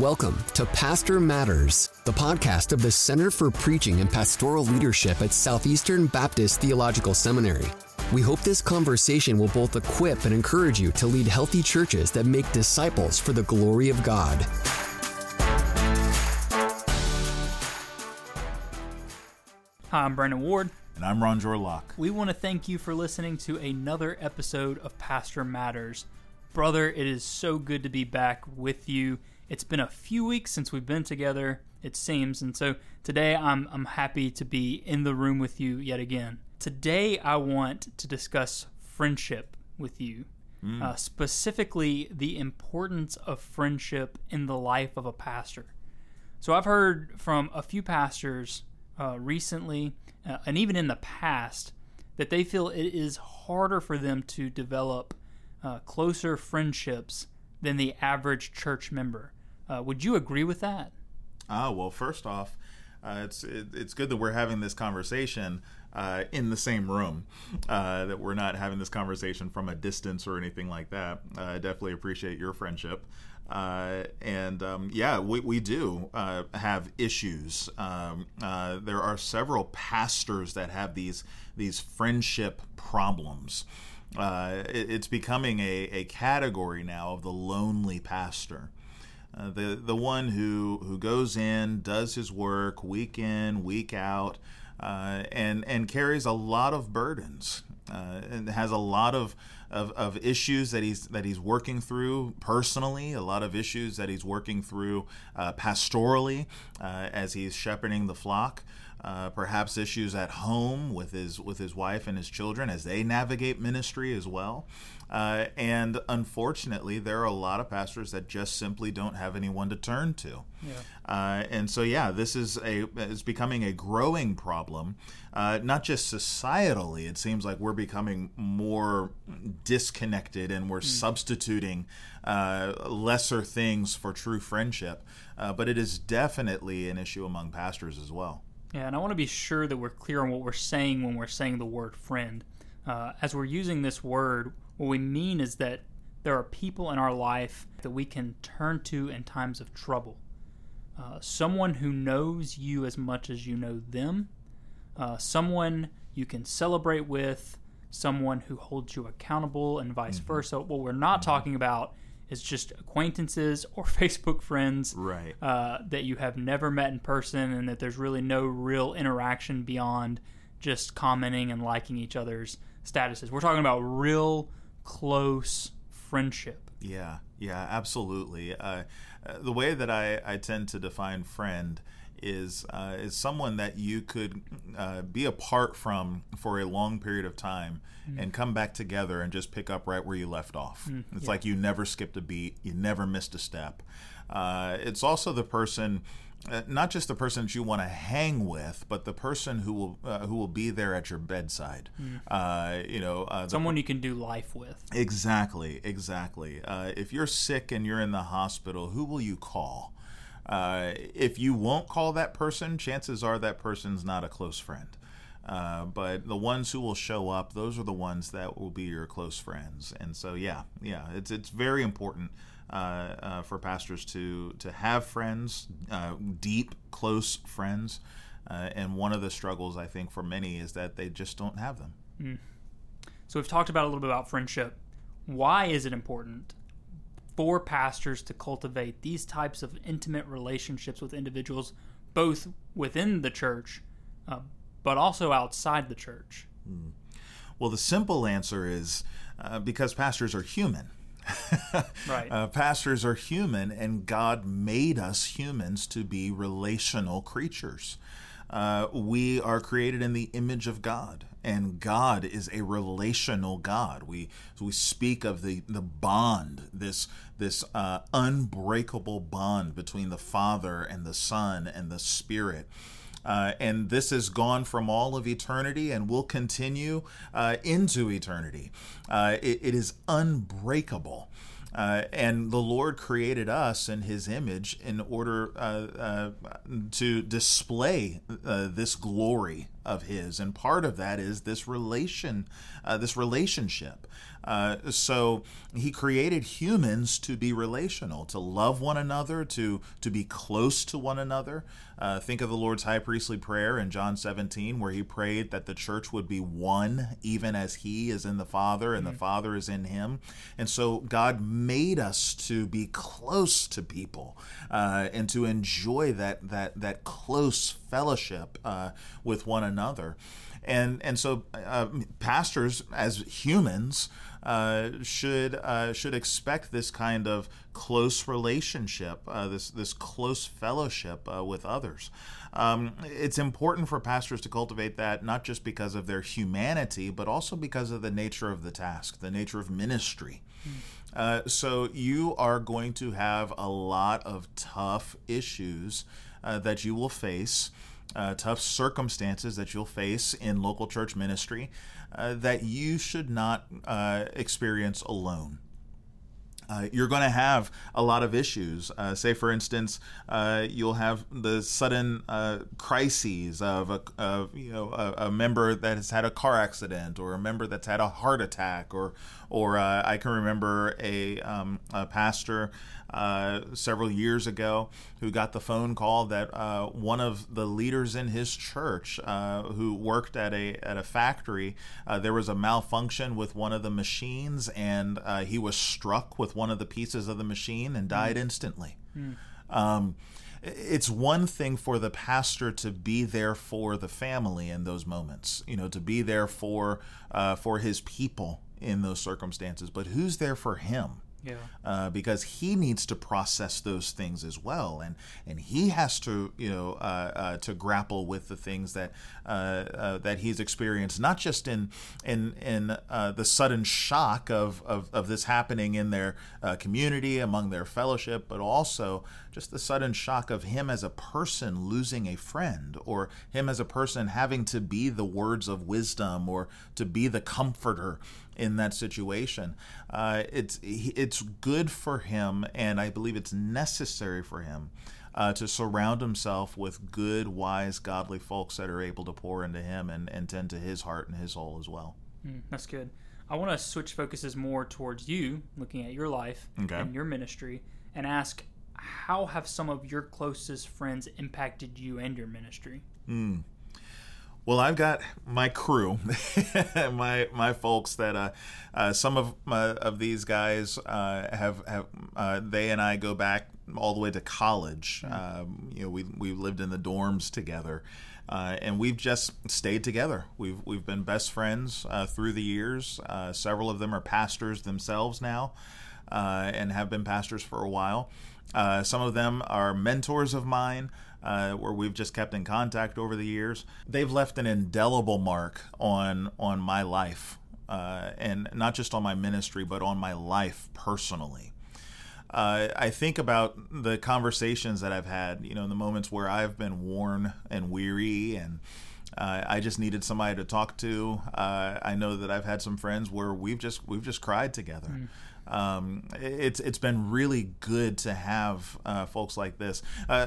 Welcome to Pastor Matters, the podcast of the Center for Preaching and Pastoral Leadership at Southeastern Baptist Theological Seminary. We hope this conversation will both equip and encourage you to lead healthy churches that make disciples for the glory of God. Hi, I'm Brandon Ward. And I'm Ronjour Locke. We want to thank you for listening to another episode of Pastor Matters. Brother, it is so good to be back with you. It's been a few weeks since we've been together, it seems, and so today I'm, I'm happy to be in the room with you yet again. Today I want to discuss friendship with you, mm. uh, specifically the importance of friendship in the life of a pastor. So I've heard from a few pastors uh, recently, uh, and even in the past, that they feel it is harder for them to develop uh, closer friendships than the average church member. Uh, would you agree with that? Ah, well, first off, uh, it's it, it's good that we're having this conversation uh, in the same room. Uh, that we're not having this conversation from a distance or anything like that. Uh, I definitely appreciate your friendship. Uh, and um, yeah, we, we do have issues. Um, there are several pastors that have these these friendship problems. It, it's becoming a, a category now of the lonely pastor. Uh, the the one who who goes in, does his work week in, week out, uh, and and carries a lot of burdens, uh, and has a lot of, of, of issues that he's that he's working through personally, a lot of issues that he's working through uh, pastorally uh, as he's shepherding the flock uh, perhaps issues at home with his with his wife and his children as they navigate ministry as well. Uh, and unfortunately, there are a lot of pastors that just simply don't have anyone to turn to. Yeah. Uh, and so, yeah, this is a is becoming a growing problem, uh, not just societally. It seems like we're becoming more disconnected and we're mm. substituting uh, lesser things for true friendship. Uh, but it is definitely an issue among pastors as well. Yeah, and I want to be sure that we're clear on what we're saying when we're saying the word friend. Uh, as we're using this word, what we mean is that there are people in our life that we can turn to in times of trouble. Uh, someone who knows you as much as you know them, uh, someone you can celebrate with, someone who holds you accountable, and vice mm-hmm. versa. What we're not mm-hmm. talking about is just acquaintances or Facebook friends right. uh, that you have never met in person, and that there's really no real interaction beyond just commenting and liking each other's statuses. We're talking about real close friendship. Yeah, yeah, absolutely. Uh, uh the way that I, I tend to define friend is uh, is someone that you could uh, be apart from for a long period of time mm. and come back together and just pick up right where you left off. Mm, it's yeah. like you never skipped a beat, you never missed a step. Uh, it's also the person. Uh, not just the person that you want to hang with, but the person who will uh, who will be there at your bedside. Mm. you know, someone you can do life with. Exactly, exactly. if you're sick and you're in the hospital, who will you call? Uh, if you won't call that person, chances are that person's not a close friend. Uh, but the ones who will show up, those are the ones that will be your close friends. And so, yeah, yeah, it's it's very important uh, uh for pastors to to have friends, uh, deep, close friends. Uh, and one of the struggles I think for many is that they just don't have them. Mm. So we've talked about a little bit about friendship. Why is it important? For pastors to cultivate these types of intimate relationships with individuals, both within the church, uh, but also outside the church? Mm. Well, the simple answer is uh, because pastors are human. right. Uh, pastors are human, and God made us humans to be relational creatures. Uh, we are created in the image of God, and God is a relational God. We we speak of the the bond, this this uh, unbreakable bond between the Father and the Son and the Spirit. Uh, and this has gone from all of eternity and will continue uh, into eternity. Uh, it, it is unbreakable. Uh, and the Lord created us in His image in order uh, uh, to display uh, this glory of his, and part of that is this relation, uh, this relationship. Uh, so he created humans to be relational, to love one another, to to be close to one another. Uh, think of the Lord's high priestly prayer in John 17, where he prayed that the church would be one, even as he is in the Father and mm-hmm. the Father is in him. And so God made us to be close to people uh, and to enjoy that that that close fellowship uh, with one another. And and so uh, pastors as humans should uh, should expect this kind of close relationship, uh, this this close fellowship uh, with others. Um, it's important for pastors to cultivate that not just because of their humanity, but also because of the nature of the task, the nature of ministry. Uh, so you are going to have a lot of tough issues uh, that you will face. Uh, tough circumstances that you'll face in local church ministry uh, that you should not uh, experience alone. Uh, you're going to have a lot of issues. Uh, say, for instance, uh, you'll have the sudden crises of a, of, you know a, a, member that has had a car accident, or a member that's had a heart attack, or or I can remember a, um, a pastor uh, several years ago who got the phone call that uh, one of the leaders in his church uh, who worked at a at a factory uh, there was a malfunction with one of the machines and uh, he was struck with one of the pieces of the machine and died mm. instantly. Mm. Um, it's one thing for the pastor to be there for the family in those moments, you know, to be there for uh, for his people in those circumstances, but who's there for him? Yeah. Uh, because he needs to process those things as well, and and he has to you know uh, uh, to grapple with the things that uh, uh, that he's experienced, not just in in in uh, the sudden shock of, of, of this happening in their community among their fellowship, but also just the sudden shock of him as a person losing a friend, or him as a person having to be the words of wisdom, or to be the comforter in that situation. Uh, it's it's good for him, and I believe it's necessary for him uh, to surround himself with good, wise, godly folks that are able to pour into him and, and tend to his heart and his soul as well. Mm, that's good. I want to switch focuses more towards you, looking at your life okay. and your ministry, and ask how have some of your closest friends impacted you and your ministry? Mm. Well, I've got my crew, my my folks that uh, uh, some of of these guys uh, have have uh, they and I go back all the way to college. Mm-hmm. Um, you know, we we lived in the dorms together. Uh, and we've just stayed together. We've we've been best friends uh, through the years. several of them are pastors themselves now, and have been pastors for a while. some of them are mentors of mine uh, where we've just kept in contact over the years. They've left an indelible mark on on my life, uh, and not just on my ministry, but on my life personally. Uh, I think about the conversations that I've had, you know, in the moments where I've been worn and weary and uh, I just needed somebody to talk to. Uh, I know that I've had some friends where we've just we've just cried together. Mm um, it's it's been really good to have uh, folks like this, uh,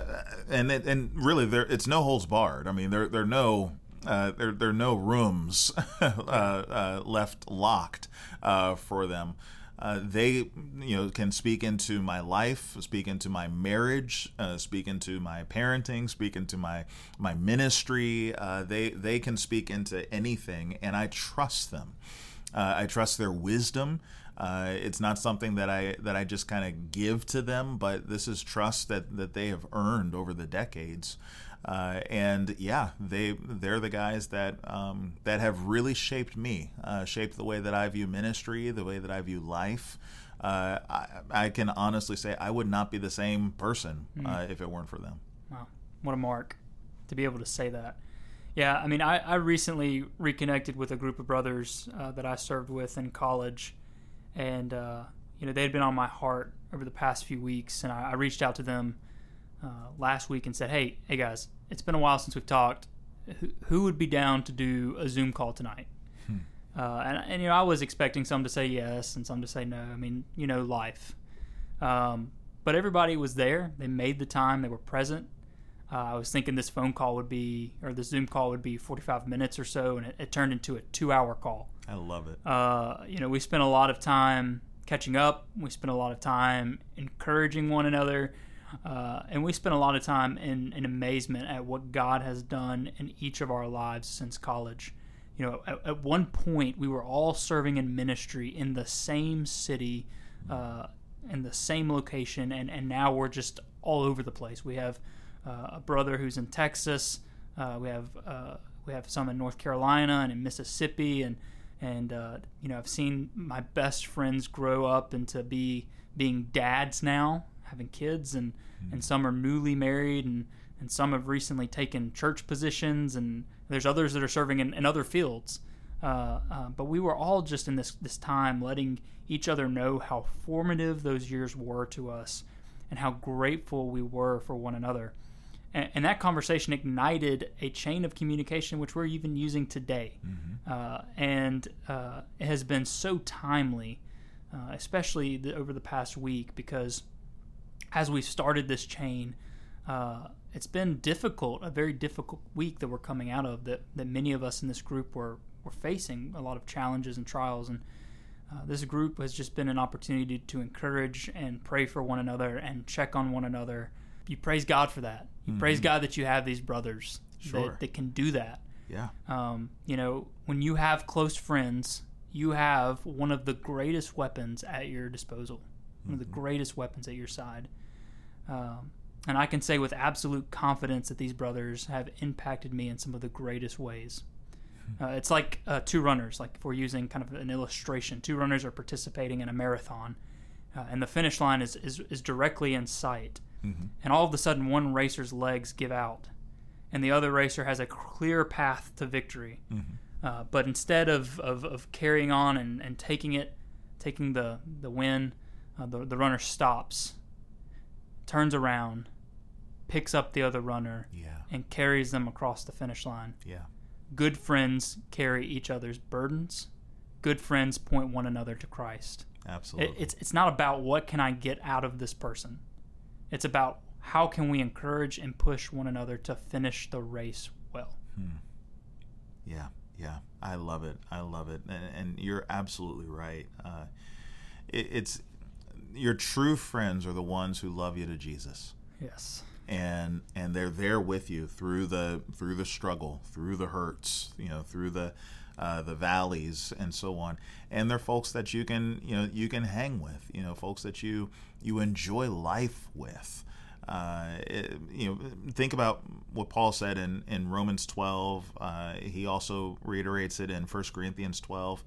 and and really there it's no holds barred. I mean there there are no uh, there there are no rooms uh, uh, left locked uh, for them. they you know can speak into my life, speak into my marriage, speak into my parenting, speak into my my ministry. they they can speak into anything, and I trust them. I trust their wisdom. Uh, it's not something that I that I just kind of give to them, but this is trust that that they have earned over the decades. Uh, and yeah, they they're the guys that um, that have really shaped me, uh, shaped the way that I view ministry, the way that I view life. Uh, I, I, can honestly say I would not be the same person mm. if it weren't for them. Wow, what a mark to be able to say that. Yeah, I mean, I, I recently reconnected with a group of brothers uh, that I served with in college and uh, you know they had been on my heart over the past few weeks, and I, I reached out to them uh, last week and said, "Hey, hey guys, it's been a while since we've talked. Who, who would be down to do a Zoom call tonight?" Hmm. Uh, and, and, you know, I was expecting some to say yes and some to say no. I mean, you know, life. Um, but everybody was there. They made the time. They were present. Uh, I was thinking this phone call would be, or the Zoom call would be 45 minutes or so, and it, it turned into a two hour call. I love it. Uh, you know, we spent a lot of time catching up, we spent a lot of time encouraging one another, uh, and we spent a lot of time in, in amazement at what God has done in each of our lives since college. You know, at, at one point, we were all serving in ministry in the same city, uh, in the same location, and, and now we're just all over the place. We have a brother who's in Texas. Uh, we have uh, we have some in North Carolina and in Mississippi, and and uh, you know I've seen my best friends grow up into be being dads now, having kids, and mm-hmm. and some are newly married, and and some have recently taken church positions, and there's others that are serving in, in other fields. Uh, uh, but we were all just in this this time letting each other know how formative those years were to us, and how grateful we were for one another and, that conversation ignited a chain of communication which we're even using today. Mm-hmm. uh, and uh, it has been so timely uh, especially the, over the past week because as we started this chain uh, it's been difficult a very difficult week that we're coming out of that, that many of us in this group were, were facing a lot of challenges and trials. And uh, this group has just been an opportunity to encourage and pray for one another and check on one another you praise God for that. You mm-hmm. praise God that you have these brothers sure. that, that can do that. Yeah. Um, you know, when you have close friends, you have one of the greatest weapons at your disposal, mm-hmm. of the mm-hmm. greatest weapons at your side. Um, and I can say with absolute confidence that these brothers have impacted me in some of the greatest ways. Hmm. Uh, it's like uh, two runners, like if we're using kind of an illustration, two runners are participating in a marathon, uh, and the finish line is, is, is directly in sight. Mm-hmm. And all of a sudden, one racer's legs give out, and the other racer has a clear path to victory. Mm-hmm. Uh, but instead of, of, of, carrying on and, and taking it, taking the, the win, uh, the, the runner stops, turns around, picks up the other runner, yeah. and carries them across the finish line. Yeah. Good friends carry each other's burdens. Good friends point one another to Christ. Absolutely. It, it's it's not about what can I get out of this person. It's about how can we encourage and push one another to finish the race well. Hmm. Yeah, yeah, I love it. I love it, and, and you're absolutely right. Uh, it, it's your true friends are the ones who love you to Jesus. Yes. And and they're there with you through the through the struggle, through the hurts, you know, through the uh, the valleys and so on. And they're folks that you can you know you can hang with, you know, folks that you you enjoy life with. Uh, it, you know, think about what Paul said in, in Romans 12. Uh, he also reiterates it in 1 Corinthians 12.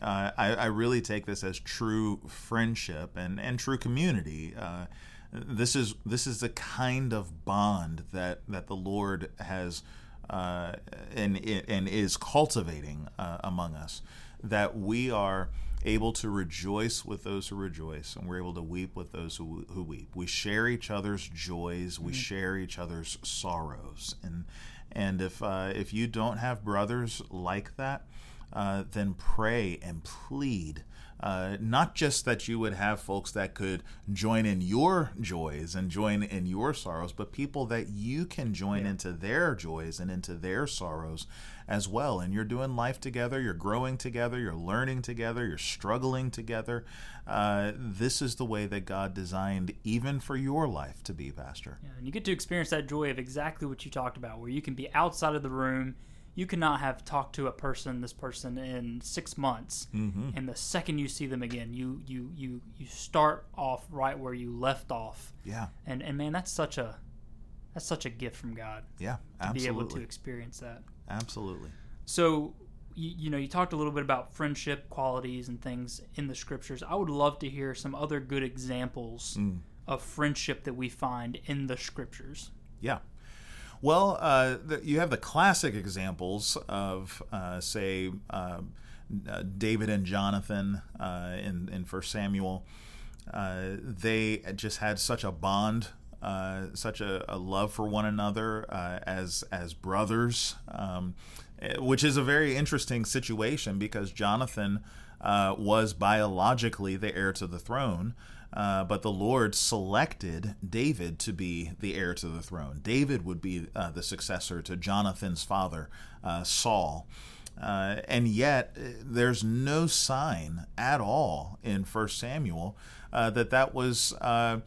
Uh, I, I, really take this as true friendship and, and true community. Uh, this is this is the kind of bond that, that the Lord has uh, and and is cultivating uh, among us. That we are able to rejoice with those who rejoice, and we're able to weep with those who, who weep. We share each other's joys, we mm-hmm. share each other's sorrows, and and if uh, if you don't have brothers like that, uh, then pray and plead uh, not just that you would have folks that could join in your joys and join in your sorrows, but people that you can join yeah. into their joys and into their sorrows as well. And you're doing life together, you're growing together, you're learning together, you're struggling together. Uh, this is the way that God designed even for your life to be, Pastor. Yeah, and you get to experience that joy of exactly what you talked about, where you can be outside of the room you cannot have talked to a person, this person, in six months, mm-hmm. and the second you see them again, you you you you start off right where you left off. Yeah. And and man, that's such a that's such a gift from God. Yeah, absolutely. To be able to experience that. Absolutely. So. You, you know, you talked a little bit about friendship qualities and things in the scriptures. I would love to hear some other good examples mm. of friendship that we find in the scriptures. Yeah, well, uh, the, you have the classic examples of, uh, say, uh, uh David and Jonathan uh, in in First Samuel. Uh, they just had such a bond, such a, a, love for one another as as brothers, um, eh, which is a very interesting situation because Jonathan was biologically the heir to the throne. Uh, but the Lord selected David to be the heir to the throne. David would be uh, the successor to Jonathan's father, uh, Saul. Uh, and yet, uh, there's no sign at all in 1 Samuel uh, that that was a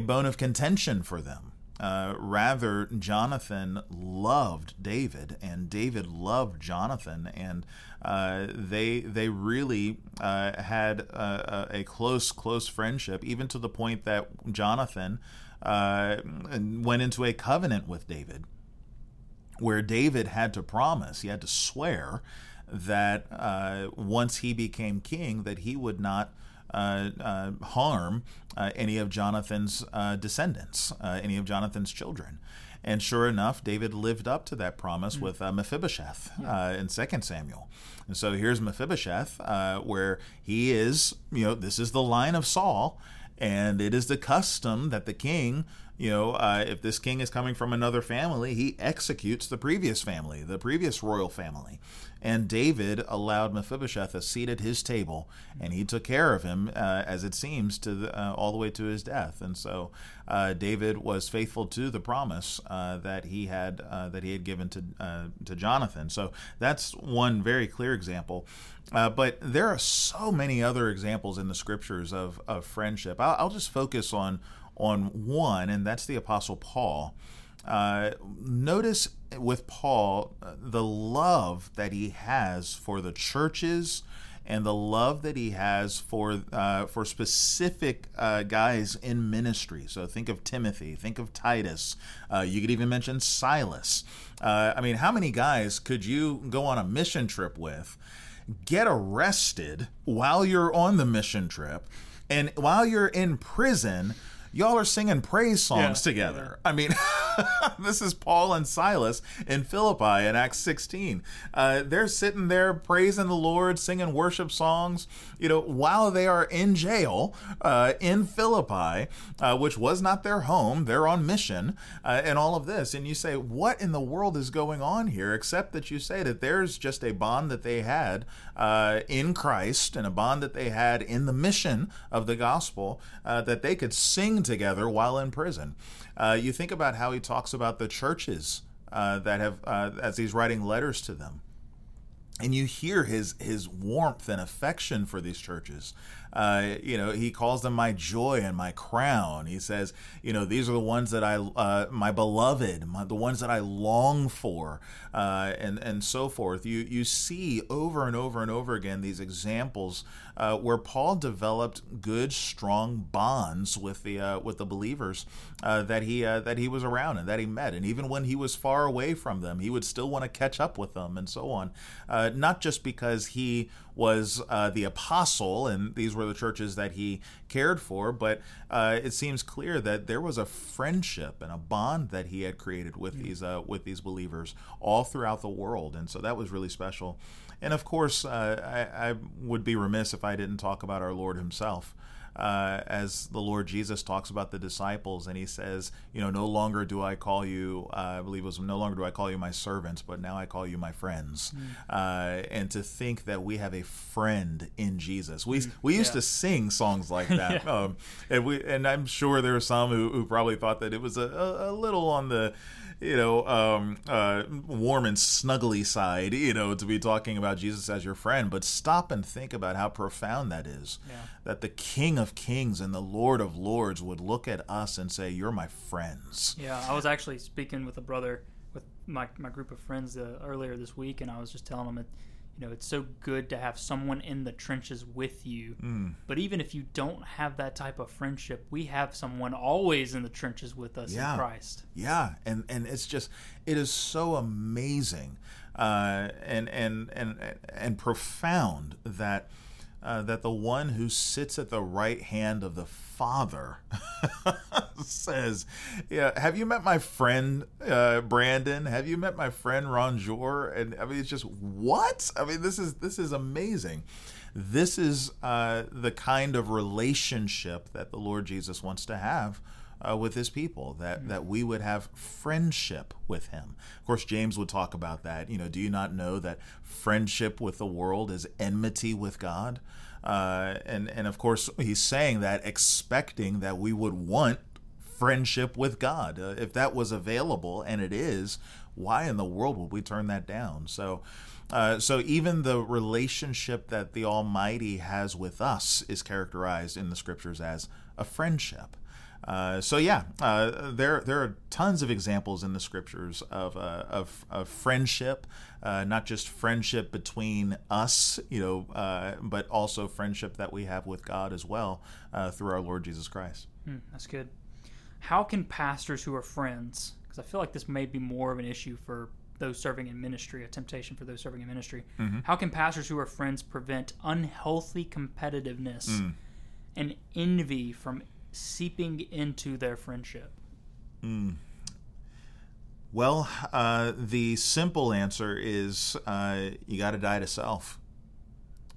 bone of contention for them. Uh, rather, Jonathan loved David, and David loved Jonathan, and uh, they they really uh, had a, a, close close friendship, even to the point that Jonathan uh, went into a covenant with David, where David had to promise, he had to swear that uh, once he became king, that he would not uh, uh, harm uh, any of Jonathan's uh, descendants, uh, any of Jonathan's children. And sure enough, David lived up to that promise mm-hmm. with uh, Mephibosheth in Second Samuel. And so here's Mephibosheth, where he is, you know, this is the line of Saul, and it is the custom that the king you know, uh, if this king is coming from another family, he executes the previous family, the previous royal family. And David allowed Mephibosheth a seat at his table, and he took care of him, uh, as it seems, to the, uh, all the way to his death. And so uh, David was faithful to the promise uh, that he had uh, that he had given to to Jonathan. So that's one very clear example. but there are so many other examples in the scriptures of, of friendship. I'll, I'll just focus on on one, and that's the Apostle Paul. Uh, notice with Paul uh, the love that he has for the churches and the love that he has for uh, for specific uh, guys in ministry. So think of Timothy, think of Titus. Uh, you could even mention Silas. Uh, I mean, how many guys could you go on a mission trip with, get arrested while you're on the mission trip, and while you're in prison? Y'all are singing praise songs yeah. together. I mean, this is Paul and Silas in Philippi in Acts 16. Uh, they're sitting there praising the Lord, singing worship songs, you know, while they are in jail uh, in Philippi, uh, which was not their home. They're on mission uh, and all of this. And you say, what in the world is going on here? Except that you say that there's just a bond that they had uh, in Christ and a bond that they had in the mission of the gospel uh, that they could sing together while in prison. Uh, you think about how he talks about the churches uh, that have, uh, as he's writing letters to them. And you hear his his warmth and affection for these churches. Uh, you know, he calls them my joy and my crown. He says, you know, these are the ones that I, uh, my beloved, my, the ones that I long for, uh, and and so forth. You you see over and over and over again these examples uh, where Paul developed good, strong bonds with the uh, with the believers uh, that he that he was around and that he met, and even when he was far away from them, he would still want to catch up with them and so on. not just because he was uh, the apostle, and these were the churches that he cared for. But uh, it seems clear that there was a friendship and a bond that he had created with these uh, with these believers all throughout the world, and so that was really special. And of course, uh, I, I would be remiss if I didn't talk about our Lord Himself uh, as the Lord Jesus talks about the disciples, and he says, you know, no longer do I call you, uh, I believe it was, no longer do I call you my servants, but now I call you my friends. Mm. Uh, and to think that we have a friend in Jesus. We, mm. we used yeah. to sing songs like that. yeah. um, and, we, and I'm sure there are some who, who probably thought that it was a, a, a little on the, you know, um, uh, warm and snuggly side, you know, to be talking about Jesus as your friend. But stop and think about how profound that is. Yeah. That the King of Kings and the Lord of Lords would look at us and say, You're my friends. Yeah, I was actually speaking with a brother, with my, my group of friends uh, earlier this week, and I was just telling him that you know it's so good to have someone in the trenches with you mm. but even if you don't have that type of friendship we have someone always in the trenches with us yeah. in christ yeah and and it's just it is so amazing uh, and and and and profound that uh, that the one who sits at the right hand of the Father says, "Yeah, have you met my friend uh, Brandon? Have you met my friend Ronjour?" And I mean, it's just what? I mean, this is this is amazing. This is uh, the kind of relationship that the Lord Jesus wants to have uh, with his people that mm-hmm. that we would have friendship with him of course james would talk about that you know do you not know that friendship with the world is enmity with god Uh, and and of course he's saying that expecting that we would want friendship with God. Uh, if that was available, and it is, why in the world would we turn that down? So. Uh, so even the relationship that the Almighty has with us is characterized in the scriptures as a friendship. Uh, so yeah, uh, there there are tons of examples in the scriptures of uh, of, of, friendship, uh, not just friendship between us, you know, uh, but also friendship that we have with God as well through our Lord Jesus Christ. Mm, that's good. How can pastors who are friends, because I feel like this may be more of an issue for those serving in ministry, a temptation for those serving in ministry. Mm-hmm. How can pastors who are friends prevent unhealthy competitiveness mm. and envy from seeping into their friendship? Mm. Well, uh, the simple answer is uh, you got to die to self.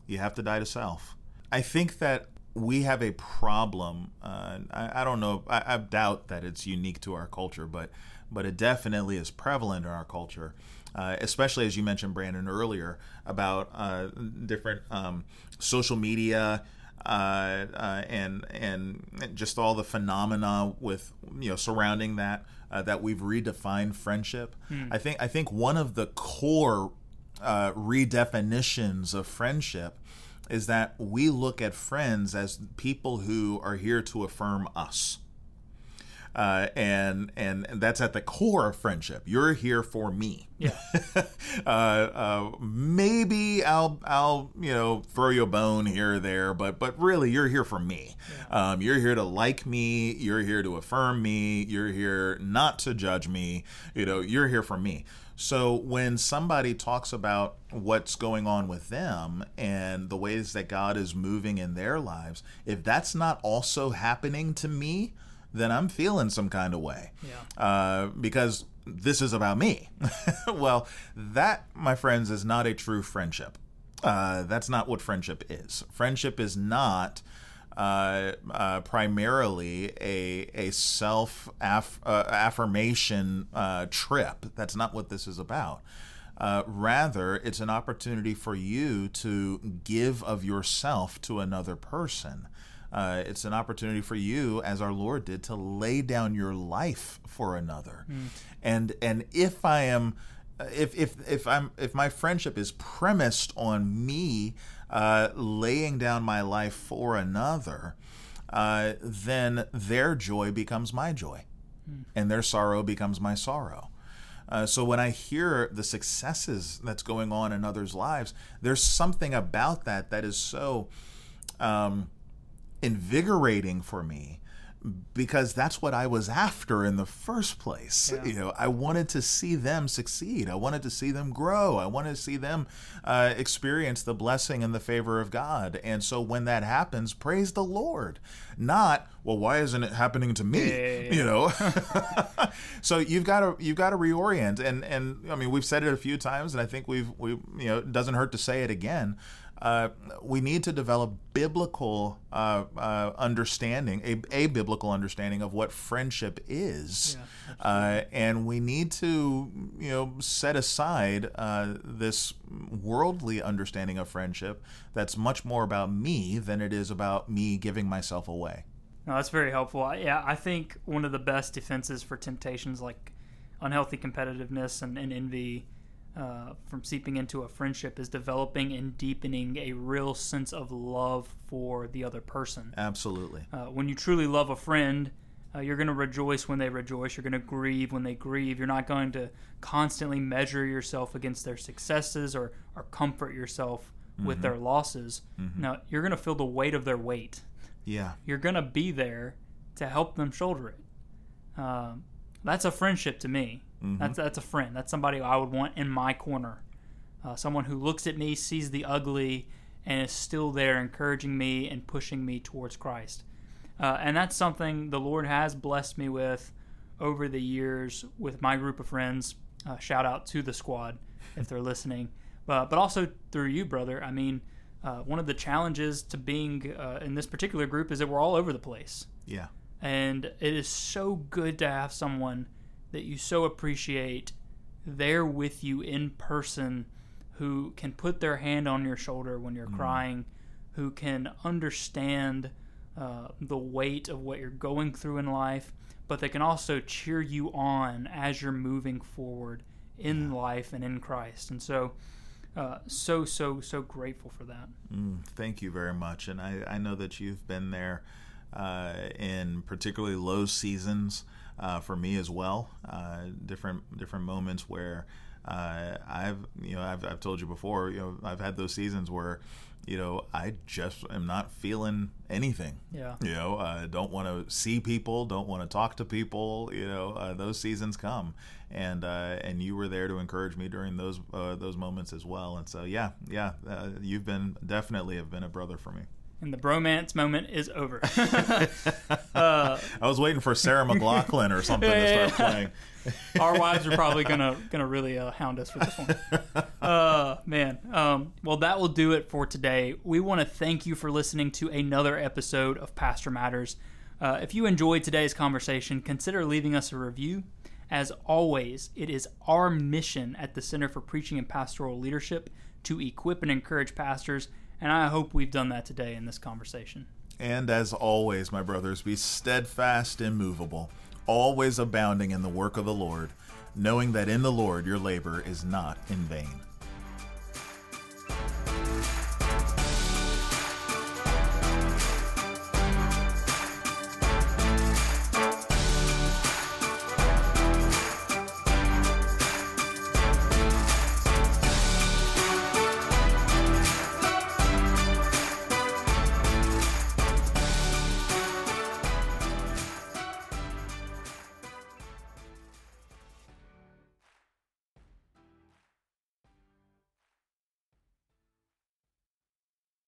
You have to die to self. I think that we have a problem. Uh, I, I, don't know. I, I, doubt that it's unique to our culture, but but it definitely is prevalent in our culture. Uh, especially as you mentioned, Brandon, earlier about uh, different um, social media uh, uh, and and just all the phenomena with you know surrounding that uh, that we've redefined friendship. Hmm. I think I think one of the core uh, redefinitions of friendship is that we look at friends as people who are here to affirm us. Uh, and and that's at the core of friendship. You're here for me. Yeah. uh, uh, maybe I'll I'll you know throw you a bone here or there, but but really you're here for me. Yeah. Um, you're here to like me. You're here to affirm me. You're here not to judge me. You know, you're here for me. So when somebody talks about what's going on with them and the ways that God is moving in their lives, if that's not also happening to me, then I'm feeling some kind of way. Yeah. Uh, because this is about me. well, that, my friends, is not a true friendship. Uh, that's not what friendship is. Friendship is not uh, uh, primarily a a self aff- uh, affirmation uh, trip. That's not what this is about. Uh, rather, it's an opportunity for you to give of yourself to another person. Uh, it's an opportunity for you, as our Lord did, to lay down your life for another. Mm. And and if I am, uh, if if if I'm if my friendship is premised on me uh, laying down my life for another, uh, then their joy becomes my joy, mm. and their sorrow becomes my sorrow. Uh, so when I hear the successes that's going on in others' lives, there's something about that that is so um, invigorating for me because that's what I was after in the first place. Yeah. You know, I wanted to see them succeed. I wanted to see them grow. I wanted to see them uh, experience the blessing and the favor of God. And so when that happens, praise the Lord. Not well, why isn't it happening to me? Yeah. You know. so you've got to you've got to reorient. And and I mean, we've said it a few times, and I think we've we you know it doesn't hurt to say it again uh, we need to develop biblical uh, uh, understanding, a, a, biblical understanding of what friendship is, yeah, uh, and we need to, you know, set aside uh, this worldly understanding of friendship that's much more about me than it is about me giving myself away. No, that's very helpful. Yeah, I think one of the best defenses for temptations like unhealthy competitiveness and, and envy uh, from seeping into a friendship is developing and deepening a real sense of love for the other person. Absolutely. Uh, when you truly love a friend, uh, you're going to rejoice when they rejoice. You're going to grieve when they grieve. You're not going to constantly measure yourself against their successes or, or comfort yourself mm-hmm. with their losses. Mm-hmm. Now, you're going to feel the weight of their weight. Yeah. You're going to be there to help them shoulder it. Um, that's a friendship to me. Mm-hmm. That's that's a friend. That's somebody I would want in my corner. Uh, someone who looks at me, sees the ugly, and is still there, encouraging me and pushing me towards Christ. Uh, and that's something the Lord has blessed me with over the years with my group of friends. Uh, shout out to the squad if they're listening, but but also through you, brother. I mean, uh, one of the challenges to being uh, in this particular group is that we're all over the place. Yeah. And it is so good to have someone that you so appreciate there with you in person who can put their hand on your shoulder when you're mm. crying, who can understand uh, the weight of what you're going through in life, but they can also cheer you on as you're moving forward in life and in Christ. And so, uh, so so so grateful for that. Mm, thank you very much, and I, I know that you've been there uh, in particularly low seasons uh, for me as well. Uh, different different moments where uh, I've you know I've, I've told you before you know I've had those seasons where you know I just am not feeling anything. Yeah. You know, uh, don't want to see people, don't want to talk to people. You know, uh, those seasons come, and uh, and you were there to encourage me during those uh, those moments as well. And so yeah, yeah, uh, you've been definitely have been a brother for me. And the bromance moment is over. I was waiting for Sarah McLachlan or something to start playing. Our wives are probably gonna gonna really uh, hound us for this one. Uh, man. Um, well, that will do it for today. We want to thank you for listening to another episode of Pastor Matters. Uh, if you enjoyed today's conversation, consider leaving us a review. As always, it is our mission at the Center for Preaching and Pastoral Leadership to equip and encourage pastors, and I hope we've done that today in this conversation. And as always, my brothers, be steadfast, immovable, always abounding in the work of the Lord, knowing that in the Lord your labor is not in vain.